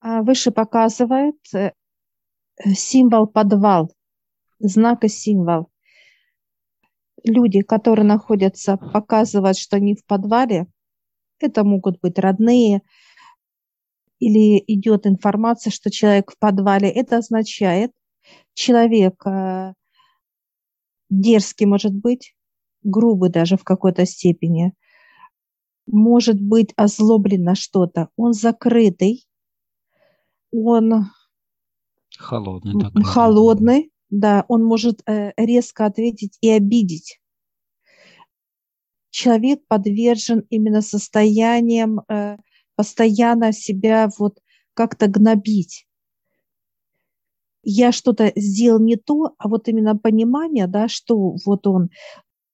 А выше показывает э, символ подвал, знак и символ. Люди, которые находятся, показывают, что они в подвале. Это могут быть родные, или идет информация, что человек в подвале. Это означает, человек э, дерзкий может быть, грубый даже в какой-то степени, может быть озлоблен на что-то, он закрытый, он холодный, так холодный, да, он может э, резко ответить и обидеть. Человек подвержен именно состоянием э, постоянно себя вот как-то гнобить. Я что-то сделал не то, а вот именно понимание, да, что вот он,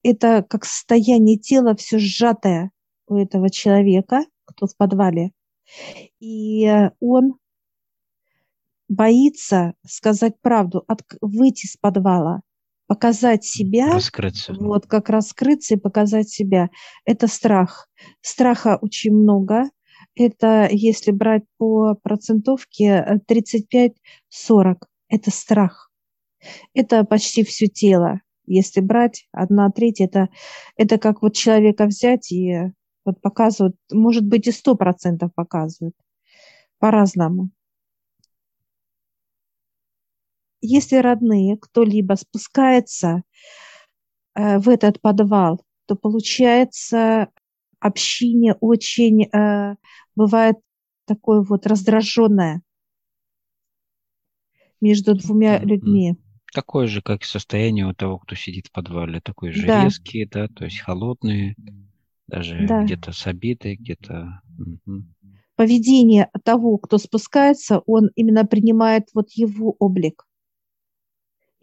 это как состояние тела все сжатое у этого человека, кто в подвале. И он боится сказать правду, от, выйти с подвала, показать себя, раскрыться. вот как раскрыться и показать себя. Это страх. Страха очень много. Это, если брать по процентовке, 35-40. Это страх. Это почти все тело. Если брать одна треть, это, это как вот человека взять и вот показывают, может быть и сто процентов показывают по-разному если родные, кто-либо спускается э, в этот подвал, то получается общение очень э, бывает такое вот раздраженное между двумя людьми. Такое же, как и состояние у того, кто сидит в подвале, такой же Да. резкие, да, то есть холодные, даже Да. где-то с обидой, где-то. Поведение того, кто спускается, он именно принимает вот его облик.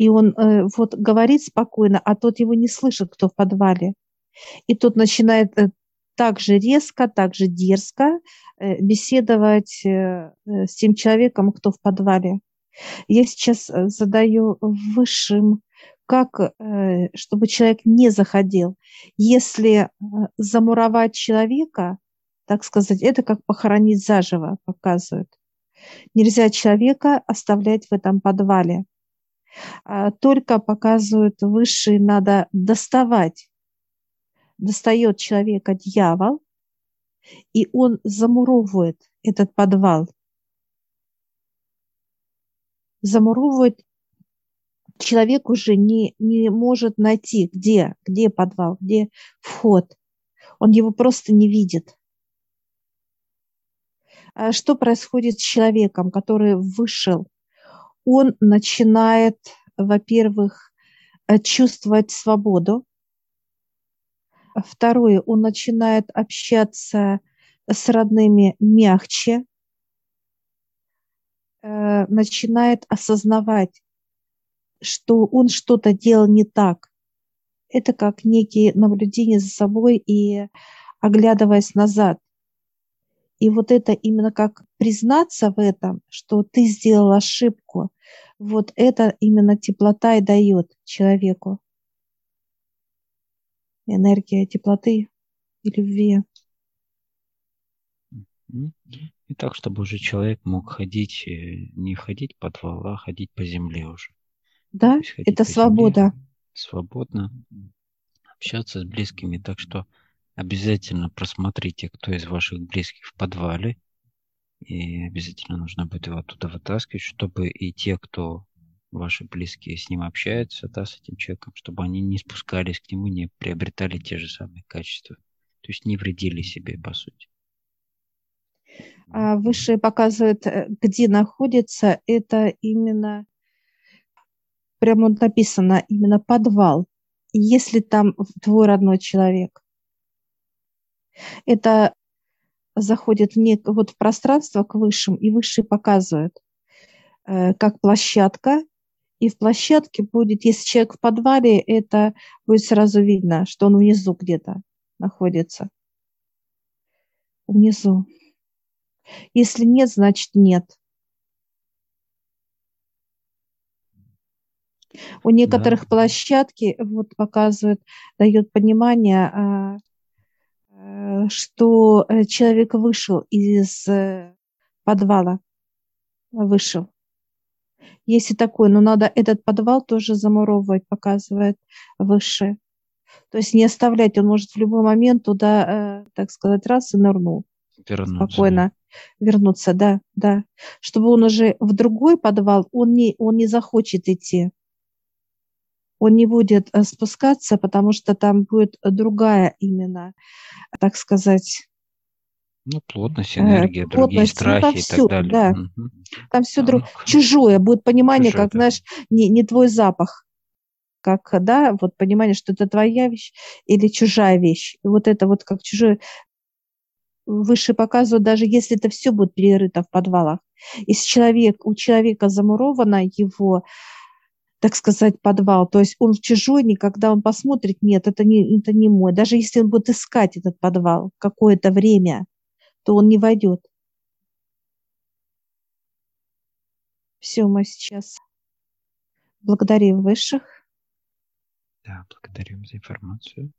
И он э, вот говорит спокойно, а тот его не слышит, кто в подвале. И тот начинает э, так же резко, так же дерзко э, беседовать э, э, с тем человеком, кто в подвале. Я сейчас э, задаю высшим, как, э, чтобы человек не заходил. Если э, замуровать человека, так сказать, это как похоронить заживо, показывают. Нельзя человека оставлять в этом подвале. А, только показывают высшие, надо доставать. Достает человека дьявол, и он замуровывает этот подвал. Замуровывает человек уже не, не может найти, где, где подвал, где вход. Он его просто не видит. А что происходит с человеком, который вышел он начинает, во-первых, э, чувствовать свободу. Второе, он начинает общаться с родными мягче, э, начинает осознавать, что он что-то делал не так. Это как некие наблюдения за собой и оглядываясь назад. И вот это именно как признаться в этом, что ты сделал ошибку, вот это именно теплота и дает человеку. Энергия теплоты и любви. И так, чтобы уже человек мог ходить, э, не ходить по подвал, а ходить по земле уже. Да, это свобода. Земле, свободно общаться с близкими. Так что обязательно просмотрите, кто из ваших близких в подвале, и обязательно нужно будет его оттуда вытаскивать, чтобы и те, кто ваши близкие с ним общаются, да, с этим человеком, чтобы они не спускались к нему, не приобретали те же самые качества. То есть не вредили себе, по сути. А высшее показывает, э, где находится, это именно, прямо написано, именно подвал. Если там твой родной человек. Это заходит в нек, вот в пространство к высшим, и высшие показывают, э, как площадка, и в площадке будет, если человек в подвале, это будет сразу видно, что он внизу где-то находится. Внизу. Если нет, значит нет. У некоторых да. площадки вот показывают, дает понимание, а, что э, человек вышел из э, подвала. вышел. Если такой, но надо этот подвал тоже замуровывать, показывает выше. То есть не оставлять, он может в любой момент туда, э, так сказать, раз и нырнул. Вернуться. Спокойно вернуться, да, да. Чтобы он уже в другой подвал, он не, он не захочет идти. Он не будет э, спускаться, потому что там будет другая именно, так сказать, ну, плотность, энергия, плотность, другие страхи ну, там и все, так далее. Да. Угу. Там все друг... чужое, будет понимание, чужое, как, да. знаешь, не, не твой запах, как, да, вот понимание, что это твоя вещь или чужая вещь. И вот это вот как чужое выше показывают, даже если это все будет перерыто в подвалах. Если человек, у человека замуровано его, так сказать, подвал, то есть он чужой, никогда он посмотрит, нет, это не, это не мой. Даже если он будет искать этот подвал какое-то время, то он не войдет. Все, мы сейчас благодарим высших. Да, благодарим за информацию.